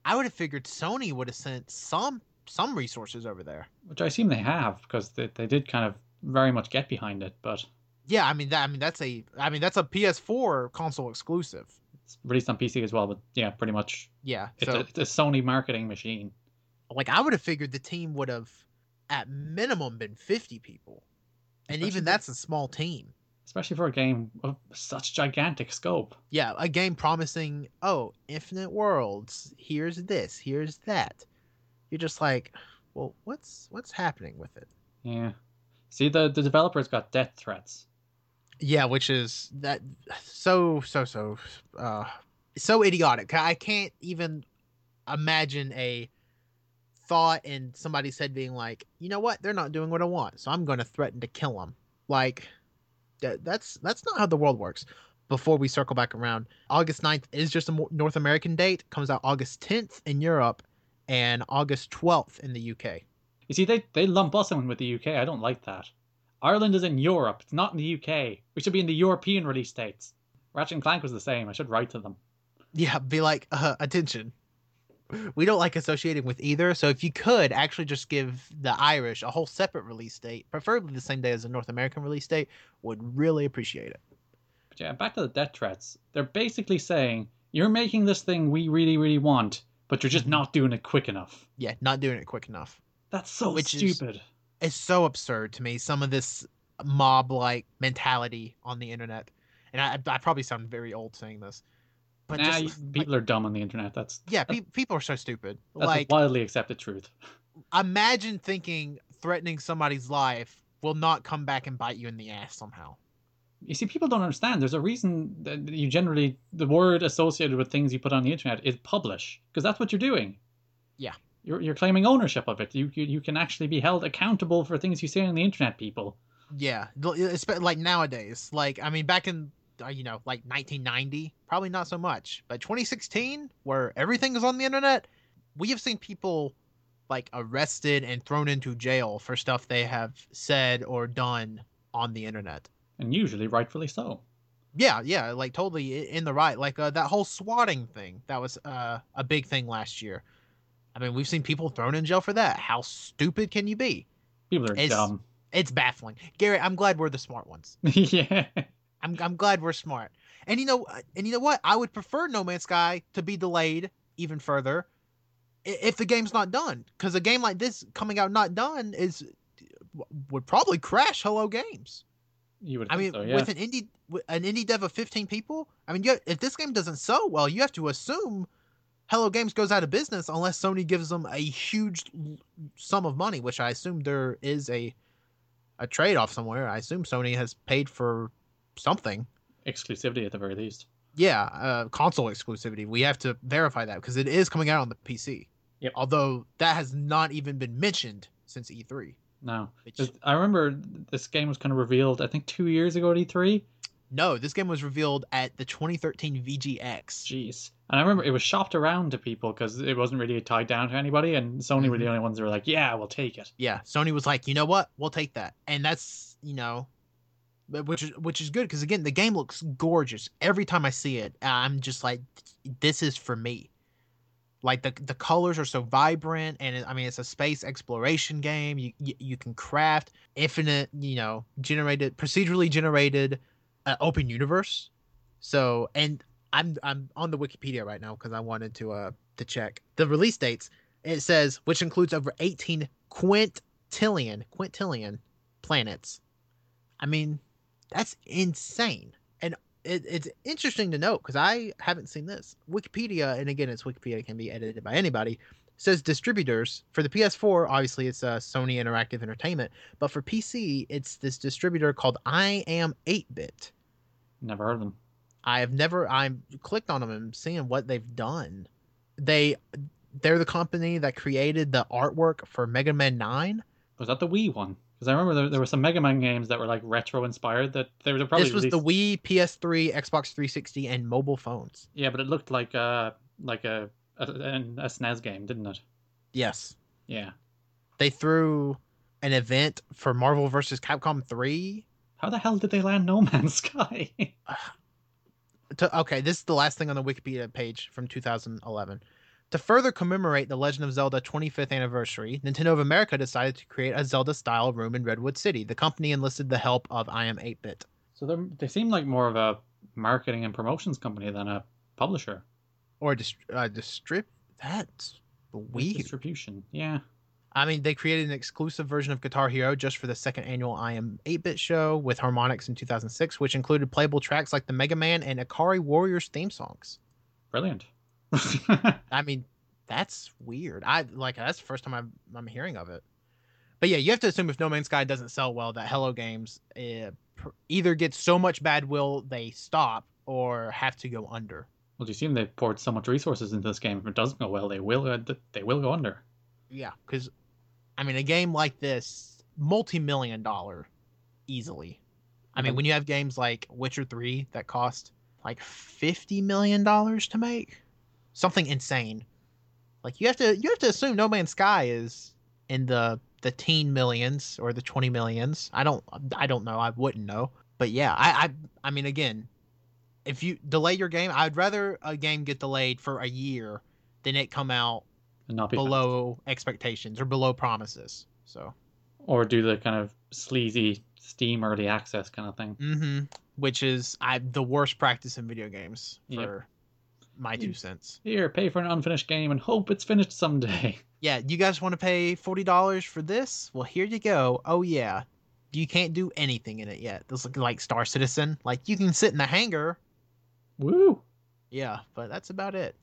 I would have figured Sony would have sent some some resources over there. Which I assume they have, because they, they did kind of very much get behind it, but Yeah, I mean that. I mean that's a. I mean that's a PS4 console exclusive. It's released on PC as well. But yeah, pretty much Yeah. it's, So a, it's a Sony marketing machine. like I would have figured the team would have, at minimum, been 50 people, and Especially even that's a small team. Especially for a game of such gigantic scope. Yeah, a game promising, oh, infinite worlds. Here's this. Here's that. You're just like, well, what's what's happening with it? Yeah. See, the, the developers got death threats. Yeah, which is that so so so uh so idiotic. I can't even imagine a thought and somebody said being like, you know what, they're not doing what I want, so I'm going to threaten to kill them. Like that, that's that's not how the world works. Before we circle back around, August 9th is just a North American date. Comes out August 10th in Europe and August 12th in the UK. You see, they, they lump us in with the UK. I don't like that. Ireland is in Europe. It's not in the UK. We should be in the European release dates. Ratchet and Clank was the same. I should write to them. Yeah, be like, uh, attention. we don't like associating with either. So if you could actually just give the Irish a whole separate release date, preferably the same day as the North American release date, would really appreciate it. But yeah, back to the death threats. They're basically saying you're making this thing we really, really want, but you're just Mhm. not doing it quick enough. Yeah, not doing it quick enough. That's so Which is- stupid. It's so absurd to me. Some of this mob-like mentality on the internet, and I, I probably sound very old saying this, but nah, just you- like, people are dumb on the internet. That's yeah, that's, pe- people are so stupid. that's like a widely accepted truth. imagine thinking threatening somebody's life will not come back and bite you in the ass somehow. You see, people don't understand. There's a reason that you generally the word associated with things you put on the internet is publish because that's what you're doing. Yeah. You're, you're claiming ownership of it. You, you you can actually be held accountable for things you say on the internet, people. Yeah, like nowadays. Like I mean, back in uh, you know like 1990, probably not so much, but 2016, where everything is on the internet, we have seen people like arrested and thrown into jail for stuff they have said or done on the internet. And usually rightfully so. Yeah, yeah, like totally in the right. Like uh, that whole swatting thing that was uh, a big thing last year. I mean, we've seen people thrown in jail for that. How stupid can you be? People are It's- dumb. It's baffling. Gary, I'm glad we're the smart ones. yeah. I'm I'm glad we're smart. And you know uh, and you know what? I would prefer No Man's Sky to be delayed even further if the game's not done cuz a game like this coming out not done is would probably crash Hello Games. You would I mean, so, yeah. with an indie an indie dev of 15 people, I mean, you, if this game doesn't sell well, you have to assume Hello Games goes out of business unless Sony gives them a huge sum of money, which I assume there is a a trade-off somewhere. I assume Sony has paid for something. Exclusivity at the very least. Yeah, uh, console exclusivity. We have to verify that because it is coming out on the PC. Yep. Although that has not even been mentioned since E E3. No. Which, I remember this game was kind of revealed, I think, two years ago at E3. No, this game was revealed at the 2013 VGX. Jeez. And I remember it was shopped around to people because it wasn't really tied down to anybody, and Sony were the Mhm. only ones that were like, "Yeah, we'll take it." Yeah, Sony was like, you know what, we'll take that, and that's you know, which is which is good because again, the game looks gorgeous every time I see it. I'm just like, this is for me. Like the the colors are so vibrant, and it, I mean, it's a space exploration game. You you, you can craft infinite, you know, generated procedurally generated uh, open universe. So, and I'm I'm on the Wikipedia right now because I wanted to uh to check the release dates. It says which includes over 18 quintillion quintillion planets. I mean, that's insane. And it, it's interesting to note because I haven't seen this. Wikipedia, and again, it's Wikipedia can be edited by anybody. Says distributors for the PS4. Obviously, it's uh, Sony Interactive Entertainment, but for PC, it's this distributor called I Am 8-Bit. Never heard of them. I have never. I'm clicked on them and seeing what they've done. They they're the company that created the artwork for Mega Man Nine. Was that the Wii one? Because I remember there, there were some Mega Man games that were like retro inspired that they were probably this was released- the Wii, PS3, Xbox 360, and mobile phones. Yeah, but it looked like uh like a a, a SNES game, didn't it? Yes, Yeah. they threw an event for Marvel vs. Capcom 3. How the hell did they land No Man's Sky? To, okay, this is the last thing on the Wikipedia page from 2011. To further commemorate the Legend of Zelda 25th anniversary, Nintendo of America decided to create a Zelda style room in Redwood City. The company enlisted the help of I Am 8 Bit. so they they seem like more of a marketing and promotions company than a publisher. Or dist- uh, distrib. That's weird. Distribution. Yeah. I mean, they created an exclusive version of Guitar Hero just for the second annual I Am 8 Bit show with Harmonix in 2006, which included playable tracks like the Mega Man and Ikari Warriors theme songs. Brilliant. I mean, that's weird. I like that's the first time I'm, I'm hearing of it. But yeah, you have to assume if No Man's Sky doesn't sell well, that Hello Games uh, pr- either gets so much bad will they stop or have to go under. well, do you see them they've poured so much resources into this game? If it doesn't go well, they will uh, they will go under. Yeah, because I mean, a game like this, multi-million dollar, easily. I mean, when you have games like Witcher Three that cost like fifty million dollars to make, something insane. Like you have to you have to assume No Man's Sky is in the the teen millions or the twenty millions. I don't I don't know. I wouldn't know. But yeah, I I I mean, again, if you delay your game, I'd rather a game get delayed for a year than it come out and not be fast. below expectations or below promises. So, or do the kind of sleazy Steam early access kind of thing. hmm which is I the worst practice in video games Yep. for my two cents. Here, pay for an unfinished game and hope it's finished someday. Yeah, you guys want to pay forty dollars for this? Well, here you go. Oh yeah, you can't do anything in it yet. This looking like Star Citizen. Like you can sit in the hangar. Woo! Yeah, but that's about it.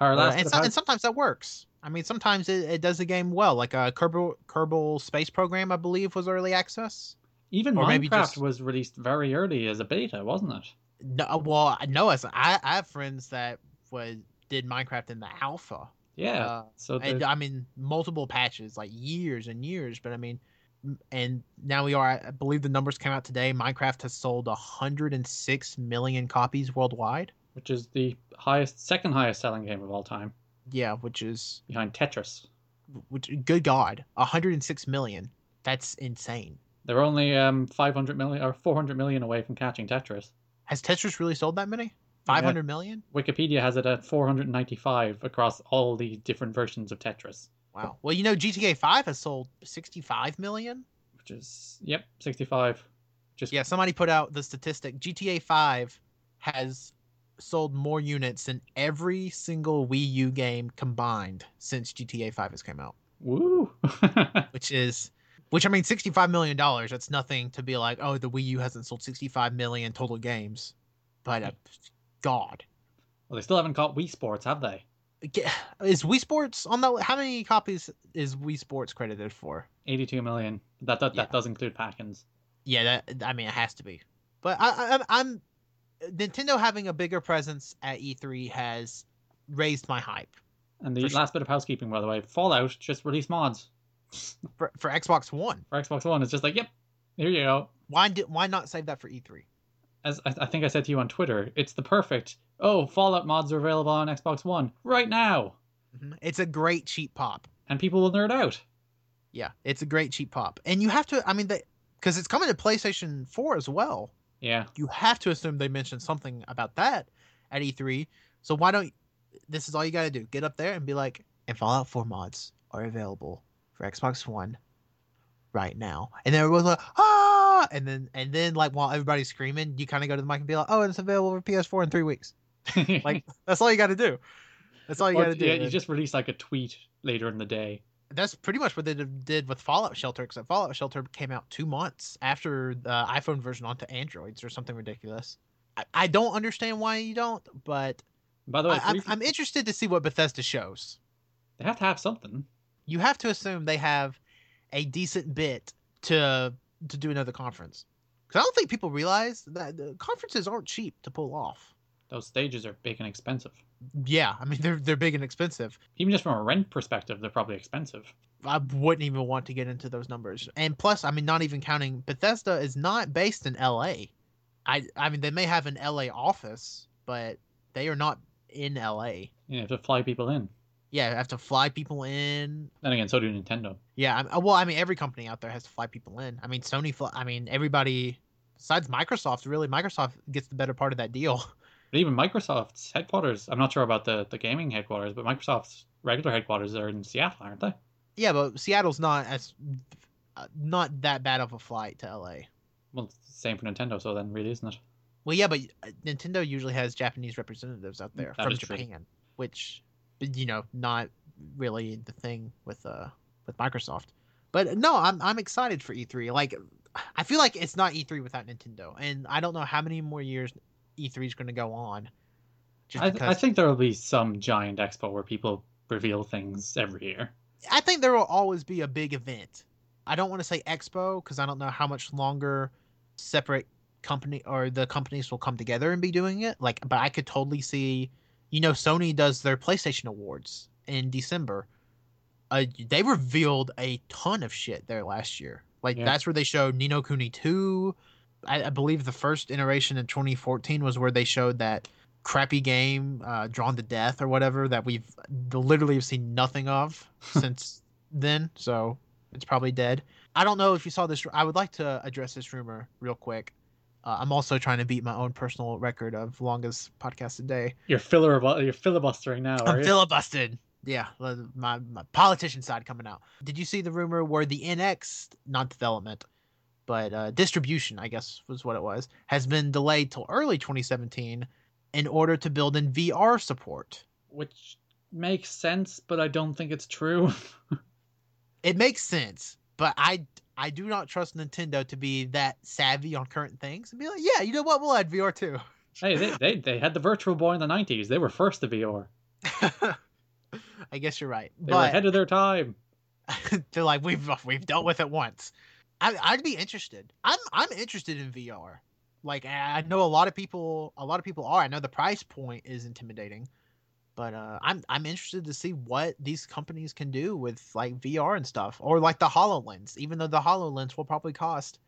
Our Uh, and, so- and sometimes that works. I mean, sometimes it, it does the game well. Like a Kerbal, Kerbal Space Program, I believe, was early access. even or maybe Minecraft just- was released very early as a beta, wasn't it? No, uh, well, I know as I, I have friends that was did Minecraft in the alpha. Yeah. Uh, so and I mean, multiple patches, like years and years. But I mean, and now we are. I believe the numbers came out today. Minecraft has sold 106 million copies worldwide. Which is the highest, second highest selling game of all time, Yeah, which is behind Tetris. which good God, 106 million. That's insane. They're only um 500 million or 400 million away from catching Tetris. Has Tetris really sold that many? 500 million? Wikipedia has it at 495 across all the different versions of Tetris, Wow. Well, you know, GTA 5 has sold 65 million. which is yep, 65. Just Yeah, somebody put out the statistic. GTA 5 has sold more units than every single Wii U game combined since GTA 5 has come out, woo. which is which I mean 65 million dollars. That's nothing to be like, "Oh, the Wii U hasn't sold 65 million total games." But uh, god. well, they still haven't caught Wii Sports, have they? Is Wii Sports on that how many copies is Wii Sports credited for? 82 million. That that, Yeah. that does include pack-ins. Yeah, that I mean it has to be. But I, I I'm Nintendo having a bigger presence at E3 has raised my hype. And the For sure. last bit of housekeeping, by the way, Fallout just released mods for, for Xbox One. for Xbox One. It's just like, yep, here you go. Why did why not save that for E E3? As I, I think I said to you on Twitter, it's the perfect. Oh, Fallout mods are available on Xbox One right now, Mhm. It's a great cheap pop. and people will nerd out. Yeah, it's a great cheap pop, and you have to. I mean, because it's coming to PlayStation 4 as well. Yeah, You have to assume they mentioned something about that at E3. So why don't this is all you got to do? Get up there and be like, and Fallout 4 mods are available for Xbox One right now. And then everyone's like, ah, and then and then like while everybody's screaming, you kind of go to the mic and be like, oh, it's available for PS4 in three weeks. Like that's all you got to do. That's all you got to do. yeah, you just release like a tweet later in the day. That's pretty much what they did with Fallout Shelter, except Fallout Shelter came out two months after the iPhone version onto Androids or something ridiculous. I, I don't understand why you don't, but By the way, I, I'm, I'm interested to see what Bethesda shows. they have to have something. You have to assume they have a decent bit to to do another conference. Because I don't think people realize that the conferences aren't cheap to pull off. Those stages are big and expensive. Yeah, I mean they're they're big and expensive. Even just from a rent perspective, they're probably expensive. I wouldn't even want to get into those numbers. And plus, I mean, not even counting Bethesda is not based in LA. I I mean, they may have an LA office, but they are not in LA. You have to fly people in. Yeah, I have to fly people in. And again, so do Nintendo. Yeah, I well, I mean, every company out there has to fly people in. I mean, Sony. Fly, I mean, everybody besides Microsoft. Really, Microsoft gets the better part of that deal. But even Microsoft's headquarters, I'm not sure about the, the gaming headquarters, but Microsoft's regular headquarters are in Seattle, aren't they? yeah, but Seattle's not as uh, not that bad of a flight to LA. Well, same for Nintendo, so then really isn't it? Well, yeah, but uh, Nintendo usually has Japanese representatives out there That from is true. Japan, which you know, not really the thing with uh with Microsoft. But no, I'm I'm excited for E3. Like I feel like it's not E3 without Nintendo, and I don't know how many more years E3 is going to go on. I, because I think there will be some giant expo where people reveal things every year. I think there will always be a big event. I don't want to say expo because I don't know how much longer separate company or the companies will come together and be doing it. Like, but I could totally see, you know, Sony does their PlayStation Awards in December. Uh, they revealed a ton of shit there last year. Like Yeah. that's where they showed Ni no Kuni two. I, I believe the first iteration in 2014 was where they showed that crappy game, uh, Drawn to Death or whatever that we've literally have seen nothing of since then. So it's probably dead. I don't know if you saw this. I would like to address this rumor real quick. Uh, I'm also trying to beat my own personal record of longest podcast a day. You're filler you're filibustering now, I'm you? filibusted. Yeah, my, my politician side coming out. Did you see the rumor where the NX, not development, but uh, distribution, I guess was what it was, has been delayed till early 2017 in order to build in VR support? Which makes sense, but I don't think it's true. It makes sense, but I I do not trust Nintendo to be that savvy on current things and be like, yeah, you know what, we'll add VR too. hey, they, they they had the Virtual Boy in the '90s. They were first to VR. I guess you're right, They were ahead of their time. they're like we've we've dealt with it once. I, I'd be interested. I'm I'm interested in VR. Like I know a lot of people a lot of people are. I know the price point is intimidating, but uh, I'm I'm interested to see what these companies can do with like VR and stuff, or like the Hololens. Even though the Hololens will probably cost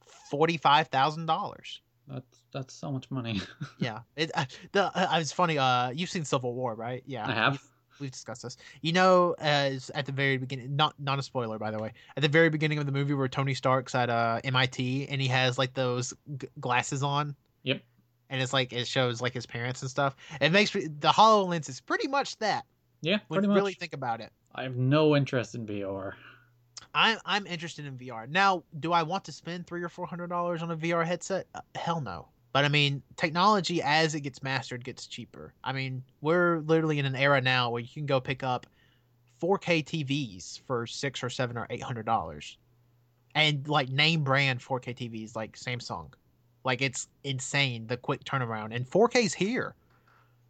forty five thousand dollars. That's that's so much money. Yeah, it uh, the uh, it's funny. Uh, you've seen Civil War, right? Yeah, I have. We've, discussed this. You know, as at the very beginning, not not a spoiler by the way. At the very beginning of the movie, where Tony Stark's at uh MIT and he has like those g- glasses on. Yep. And it's like it shows like his parents and stuff. It makes me the Hololens is pretty much that. Yeah, When pretty you much. really think about it. I have no interest in VR. I'm I'm interested in VR. Now, do I want to spend three or four hundred dollars on a VR headset? Uh, hell no. But I mean, technology as it gets mastered gets cheaper. I mean, we're literally in an era now where you can go pick up 4K TVs for six or seven or eight hundred dollars, and like name brand 4K TVs like Samsung. Like it's insane the quick turnaround, and 4K's here.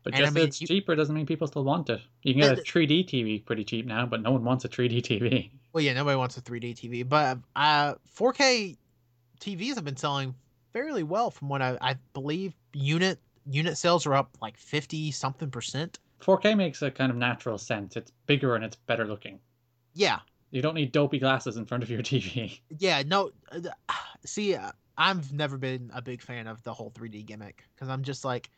But And I just mean, it's you- cheaper doesn't mean people still want it. You can get a 3D TV pretty cheap now, but no one wants a 3D TV. Well, yeah, nobody wants a 3D TV, but uh, 4K TVs have been selling fairly well from what I, I believe. Unit unit sales are up like 50 something percent. 4K makes a kind of natural sense. It's bigger and it's better looking. Yeah, You don't need dopey glasses in front of your TV. yeah. No, see, uh, I've never been a big fan of the whole 3D gimmick because I'm just like,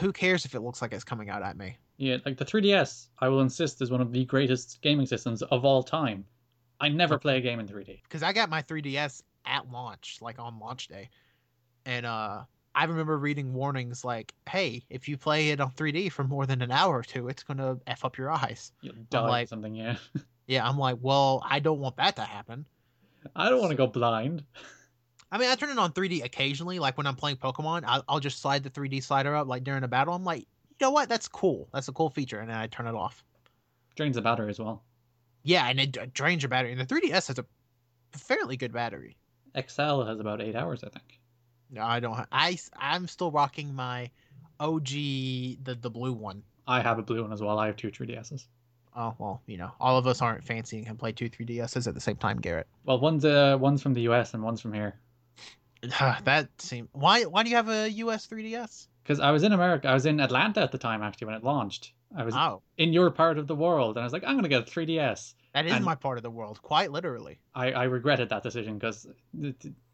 who cares if it looks like it's coming out at me? Yeah, like the 3DS, I will insist is one of the greatest gaming systems of all time. I never play a game in 3D. because I got my 3DS at launch, like on launch day, and uh, I remember reading warnings like, "Hey, if you play it on 3D for more than an hour or two, it's gonna f up your eyes." You'll die like- something, yeah. Yeah, I'm like, well, I don't want that to happen. I don't want to go blind. I mean, I turn it on 3D occasionally, like when I'm playing Pokemon, I'll, I'll just slide the 3D slider up, like during a battle. I'm like, you know what? That's cool. That's a cool feature, and then I turn it off. Drains the battery as well. Yeah, and it drains your battery. And the 3DS has a fairly good battery. XL has about eight hours, I think. No, I don't. Ha- I'm still rocking my OG the the blue one. I have a blue one as well. I have two 3DSs. Oh well, you know, all of us aren't fancy and can play two 3DSs at the same time, Garrett. Well, one's uh, one's from the US and one's from here. that seems. Why why do you have a US 3DS? Because I was in America, I was in Atlanta at the time actually when it launched. I was Oh, in your part of the world, and I was like, I'm gonna get a 3DS. That is and- my part of the world, quite literally. I, I regretted that decision because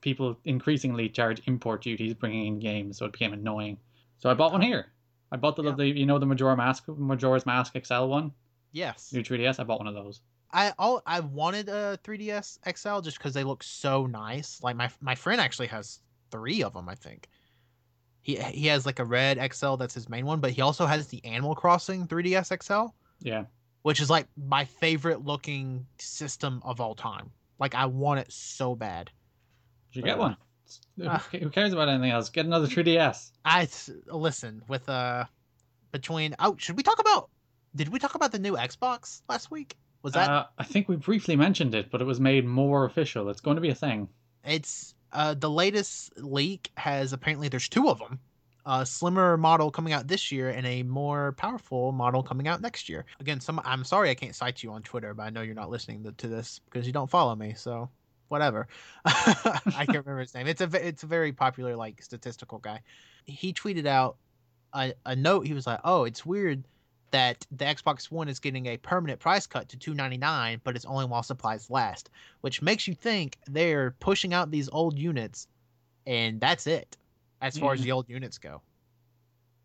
people increasingly charge import duties bringing in games, so it became annoying. So I bought one here. I bought the, Yeah. the you know the Majora Mask Majora's Mask XL one, Yes. new 3DS. I bought one of those. I all I wanted a 3DS XL just because they look so nice. Like my my friend actually has three of them. I think he he has like a red XL that's his main one, but he also has the Animal Crossing 3DS XL, Yeah, which is like my favorite looking system of all time. Like I want it so bad. Did you should get Uh, one. Who ah. Who cares about anything else? Get another 3DS. I listen with uh between oh should we talk about did we talk about the new Xbox last week? Was that Uh, I think we briefly mentioned it, but it was made more official. It's going to be a thing. it's uh the latest leak has apparently there's two of them a slimmer model coming out this year and a more powerful model coming out next year. Again some i'm sorry i can't cite you on twitter but i know you're not listening to, to this because you don't follow me so whatever. I can't remember his name. It's a it's a very popular like statistical guy. He tweeted out a, a note. He was like oh it's weird that the xbox one is getting a permanent price cut to 299 but it's only while supplies last which makes you think they're pushing out these old units and that's it as far as the old units go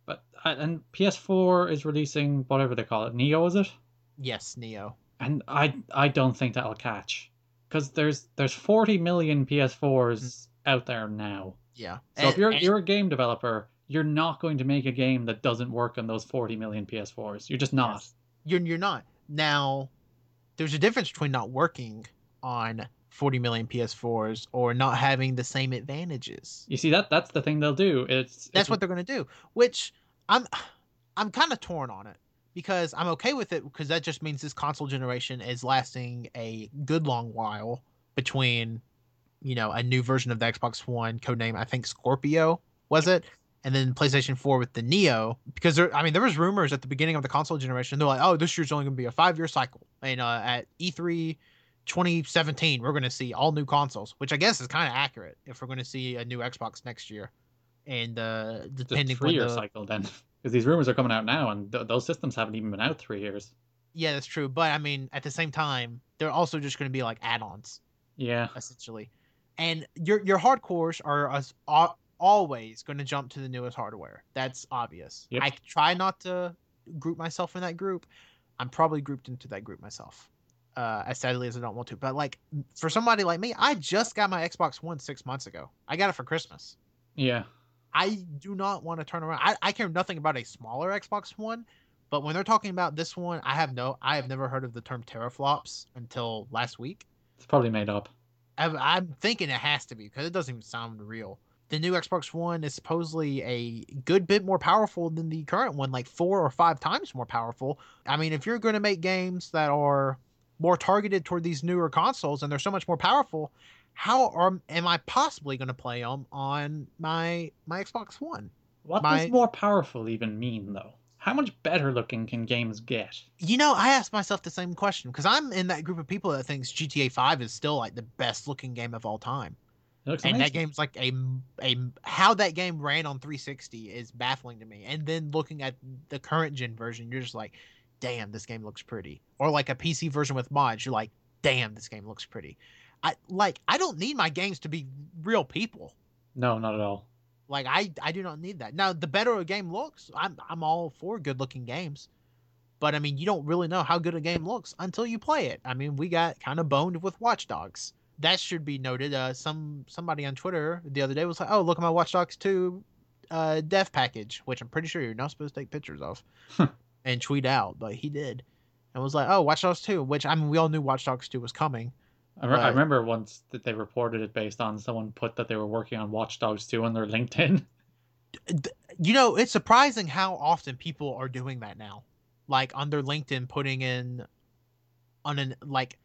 But uh, and PS4 is releasing whatever they call it. Neo is it? yes neo And I I don't think that'll catch because there's there's 40 million PS4s out there now. yeah So if you're and- you're a game developer, you're not going to make a game that doesn't work on those 40 million PS4s. You're just not. yes. You're you're not. Now, there's a difference between not working on 40 million PS4s or not having the same advantages. You see that that's the thing they'll do. It's That's it's, what they're going to do, which I'm I'm kind of torn on it because I'm okay with it because that just means this console generation is lasting a good long while between you know a new version of the Xbox One codename I think Scorpio was it and then PlayStation 4 with the Neo because there I mean there was rumors at the beginning of the console generation they're like oh this year's only going to be a 5 year cycle and uh, at E3 2017 we're going to see all new consoles which I guess is kind of accurate if we're going to see a new Xbox next year and uh depending three when year the, cycle then because these rumors are coming out now and th- those systems haven't even been out three years. yeah that's true but I mean at the same time they're also just going to be like add-ons Yeah, essentially. And your your hardcores are as, al- always going to jump to the newest hardware. That's obvious. Yep. I try not to group myself in that group. I'm probably grouped into that group myself. Uh, as sadly as I don't want to, but like for somebody like me, I just got my Xbox One six months ago. I got it for Christmas. yeah. I do not want to turn around. I, I care nothing about a smaller Xbox One, but when they're talking about this one, I have no, I have never heard of the term teraflops until last week. It's probably made up. I'm, I'm thinking it has to be because it doesn't even sound real. The new Xbox One is supposedly a good bit more powerful than the current one, like four or five times more powerful. I mean, if you're going to make games that are more targeted toward these newer consoles and they're so much more powerful, how are, am I possibly going to play them on my my Xbox One? What My- does more powerful even mean though? How much better looking can games get? You know, I asked myself the same question because I'm in that group of people that thinks GTA 5 is still like the best looking game of all time. And amazing. that game's like a a how that game ran on 360 is baffling to me. And then looking at the current gen version, you're just like, damn, this game looks pretty. Or like a PC version with mods, you're like, damn, this game looks pretty. I like I don't need my games to be real people. No, not at all. Like I I do not need that. Now the better a game looks, I'm I'm all for good looking games. But I mean, you don't really know how good a game looks until you play it. I mean, we got kind of boned with Watch Dogs. That should be noted. Uh, some somebody on Twitter the other day was like, "Oh, look at my Watch Dogs 2 uh, dev package," which I'm pretty sure you're not supposed to take pictures of and tweet out, but he did, and was like, "Oh, Watch Dogs 2," which I mean, we all knew Watch Dogs 2 was coming. I, re- I remember once that they reported it based on someone put that they were working on Watch Dogs 2 on their LinkedIn. you know, it's surprising how often people are doing that now. Like on their LinkedIn, putting in on an like,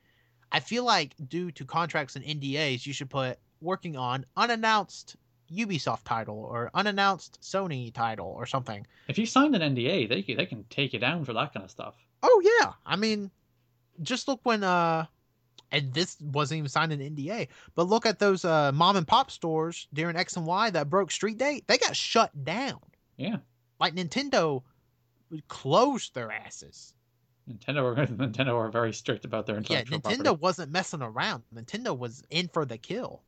I feel like due to contracts and NDAs, you should put working on unannounced Ubisoft title or unannounced Sony title or something. If you signed an NDA, they can, they can take you down for that kind of stuff. Oh yeah, I mean, just look when uh, and this wasn't even signed an NDA, but look at those uh mom and pop stores during X and Y that broke street date. They got shut down. Yeah, like Nintendo closed their asses. Nintendo are Nintendo are very strict about their intellectual Yeah, Nintendo property. wasn't messing around. Nintendo was in for the kill.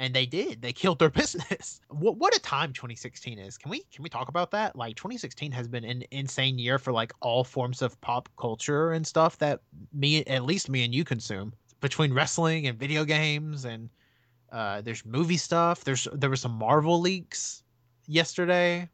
And they did. They killed their business. What what a time 2016 is. Can we can we talk about that? Like 2016 has been an insane year for like all forms of pop culture and stuff that me at least me and you consume. Between wrestling and video games and uh there's movie stuff. There's there were some Marvel leaks yesterday.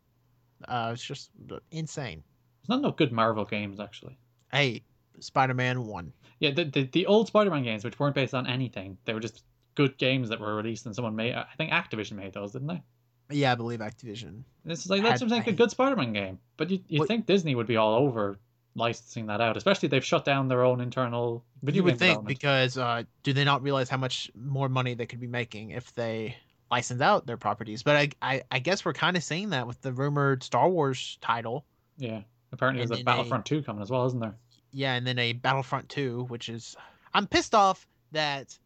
Uh it's just insane. There's not no good Marvel games actually. Hey, Spider-Man 1. Yeah, the, the the old Spider-Man games, which weren't based on anything, they were just good games that were released and someone made. I think Activision made those, didn't they? Yeah, I believe Activision. This is like that's Had- what I'm saying, a good Spider-Man game. But you you think Disney would be all over licensing that out, especially they've shut down their own internal video you would think because uh, do they not realize how much more money they could be making if they license out their properties? But I I, I guess we're kind of seeing that with the rumored Star Wars title. Yeah, apparently And there's a then a- Battlefront 2 coming as well, isn't there? Yeah, and then a Battlefront 2, which is I'm pissed off that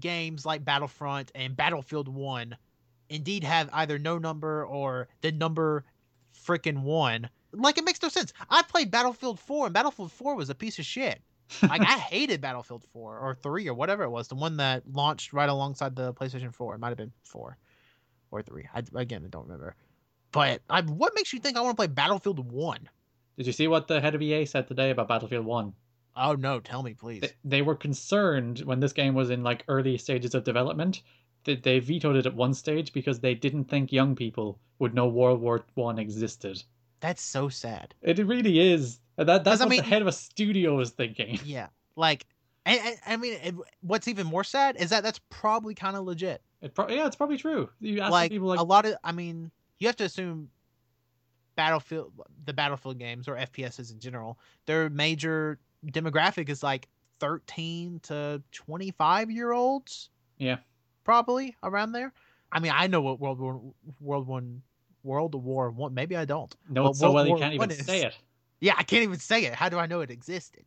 games like Battlefront and Battlefield 1 indeed have either no number or the number freaking 1. Like it makes no sense. I played Battlefield 4 and Battlefield 4 was a piece of shit. like I hated Battlefield 4 or 3 or whatever it was, the one that launched right alongside the PlayStation 4. It might have been 4 or 3. I again, I don't remember. But I, what makes you think I want to play Battlefield 1? Did you see what the head of EA said today about Battlefield 1? Oh no, tell me please. They, they were concerned when this game was in like early stages of development that they vetoed it at one stage because they didn't think young people would know World War One existed. That's so sad. It really is. That that's I what mean- the head of a studio is thinking. Yeah, like, I, I, I mean, it, what's even more sad is that that's probably kind of legit. It pro- yeah, it's probably true. You ask like, people like, a lot of, I mean, you have to assume Battlefield, the Battlefield games or FPSs in general, their major demographic is like 13 to 25 year olds. Yeah. probably around there. I mean, I know what World War World One World War One. Maybe I don't. no, so well you can't even is- say it. Yeah, I can't even say it. How do I know it existed?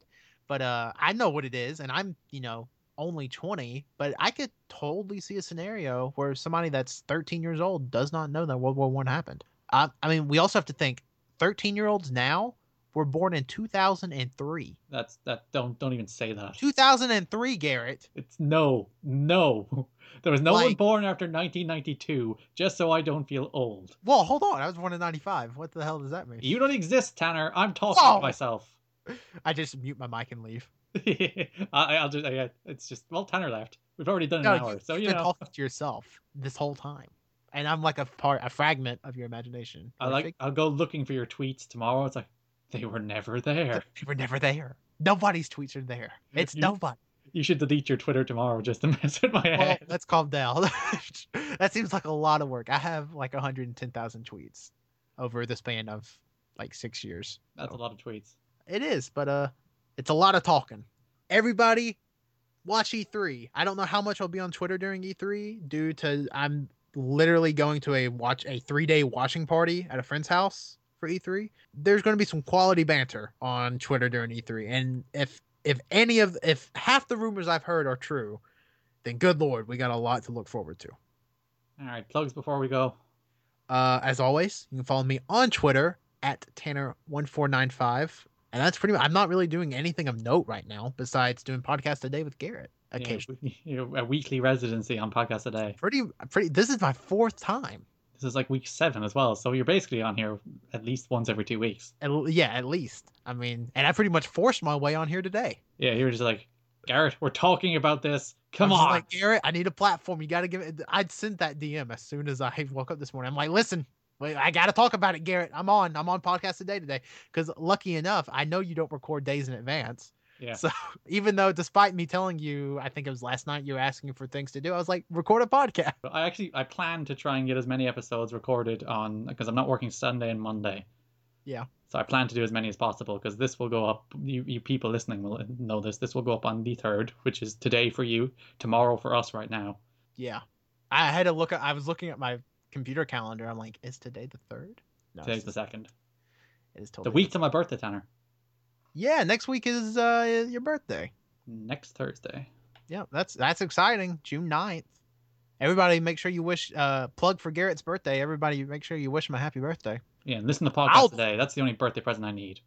But uh I know what it is, and I'm you know only 20. But I could totally see a scenario where somebody that's 13 years old does not know that World War One happened. I, I mean, we also have to think 13 year olds now were born in 2003. That's that. Don't don't even say that. 2003, Garrett. It's no, no. There was no one born after 1992. Just so I don't feel old. Well, hold on. I was born in 95. What the hell does that mean? You don't exist, Tanner. I'm talking Whoa! to myself. I just mute my mic and leave. I, I'll just. I, it's just. Well, Tanner left. We've already done an No, hour, you, so you've been know. talking to yourself this whole time, and I'm like a part, a fragment of your imagination. I like. I'll go looking for your tweets tomorrow. It's like they were never there. They were never there. Nobody's tweets are there. It's You- nobody. You should delete your Twitter tomorrow just to mess with my Well, head. let's calm down. that seems like a lot of work. I have like 110,000 tweets over the span of like six years. That's a lot of tweets. It is, but uh, it's a lot of talking. Everybody, watch E3. I don't know how much I'll be on Twitter during E3 due to I'm literally going to a watch a three day watching party at a friend's house for E3. There's going to be some quality banter on Twitter during E3, and if if any of if half the rumors I've heard are true, then good lord, we got a lot to look forward to. All right, plugs before we go. Uh, as always, you can follow me on Twitter at Tanner1495. And that's pretty much, I'm not really doing anything of note right now besides doing podcast a day with Garrett occasionally. know, a weekly residency on podcast a day. Pretty, pretty, this is my fourth time. This is like week seven as well, so you're basically on here at least once every two weeks. At, yeah, at least. I mean, and I pretty much forced my way on here today. Yeah, you're just like Garrett. We're talking about this. Come on. Like, Garrett, I need a platform. You got to give it. I'd sent that DM as soon as I woke up this morning. I'm like, listen, wait, I got to talk about it, Garrett. I'm on. I'm on podcast a day today. Because lucky enough, I know you don't record days in advance. Yeah. So even though, despite me telling you, I think it was last night, you were asking for things to do, I was like, record a podcast. I actually I plan to try and get as many episodes recorded on because I'm not working Sunday and Monday. Yeah. So I plan to do as many as possible because this will go up. You, you people listening will know this. This will go up on the third, which is today for you, tomorrow for us right now. Yeah. I had to look at, I was looking at my computer calendar. I'm like, is today the third? No, Today's it's the second. It is The totally week to my birthday, Tanner. Yeah, next week is uh your birthday. Next Thursday. Yeah, that's that's exciting. June 9th. Everybody make sure you wish uh plug for Garrett's birthday. Everybody make sure you wish him a happy birthday. Yeah, and listen to podcast I'll- today. That's the only birthday present I need.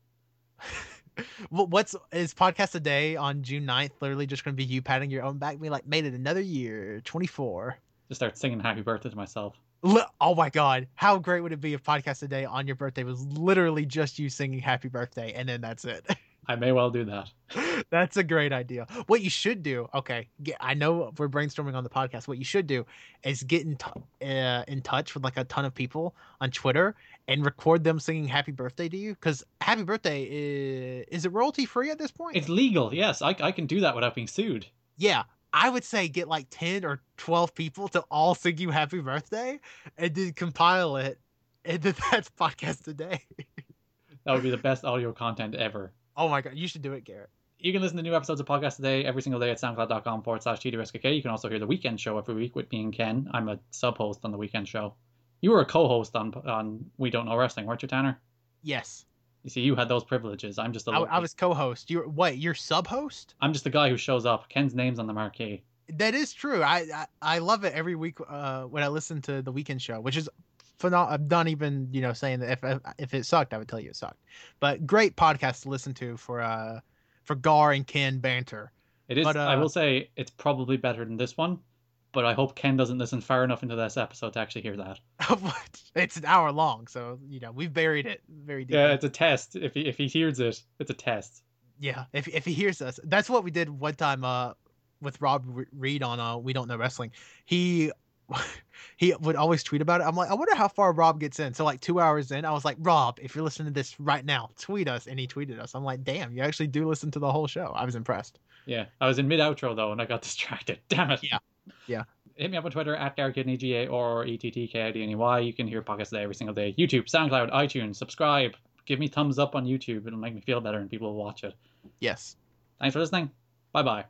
Wh- What's is podcast a day on June 9th literally just gonna be you patting your own back, being like, made it another year, 24. Just start singing happy birthday to myself. Li- Oh my god, how great would it be if podcast a day on your birthday was literally just you singing happy birthday and then that's it. I may well do that. That's a great idea. What you should do, okay, get, I know we're brainstorming on the podcast. What you should do is get in t- uh, in touch with like a ton of people on Twitter and record them singing happy birthday to you because happy birthday is is it royalty free at this point? It's legal. Yes, I, I can do that without being sued. yeah, I would say get like ten or twelve people to all sing you happy birthday and then compile it, and then that's podcast a day. That would be the best audio content ever. oh my god, you should do it, Garrett. You can listen to new episodes of Podcast A Day every single day at soundcloud.com forward slash TDRSKK. You can also hear the weekend show every week with me and Ken. I'm a sub host on the weekend show. You were a co host on on We Don't Know Wrestling, weren't you, Tanner? Yes, You see, you had those privileges. I'm just a I, was co-host. You're what? You're sub-host? I'm just the guy who shows up. Ken's name's on the marquee. That is true. I, I I love it every week uh, when I listen to the weekend show, which is phenomenal. I'm not even you know saying that if if it sucked, I would tell you it sucked. But great podcast to listen to for uh for Gar and Ken banter. It is. But, I uh, will say it's probably better than this one, but I hope Ken doesn't listen far enough into this episode to actually hear that. it's an hour long, so you know we've buried it very deep. Yeah, it's a test. If he if he hears it, it's a test. Yeah, if if he hears us, that's what we did one time uh with Rob Reed on uh We Don't Know Wrestling. He he would always tweet about it. I'm like, I wonder how far Rob gets in. So like two hours in, I was like, Rob, if you're listening to this right now, tweet us. And he tweeted us. I'm like, damn, you actually do listen to the whole show. I was impressed. Yeah, I was in mid outro though, and I got distracted. Damn it. Yeah. Yeah. Hit me up on Twitter at GaryKidneyGA or ETTKIDNEY. You can hear podcasts there every single day. YouTube, SoundCloud, iTunes. Subscribe. Give me thumbs up on YouTube. It'll make me feel better and people will watch it. Yes. Thanks for listening. Bye bye.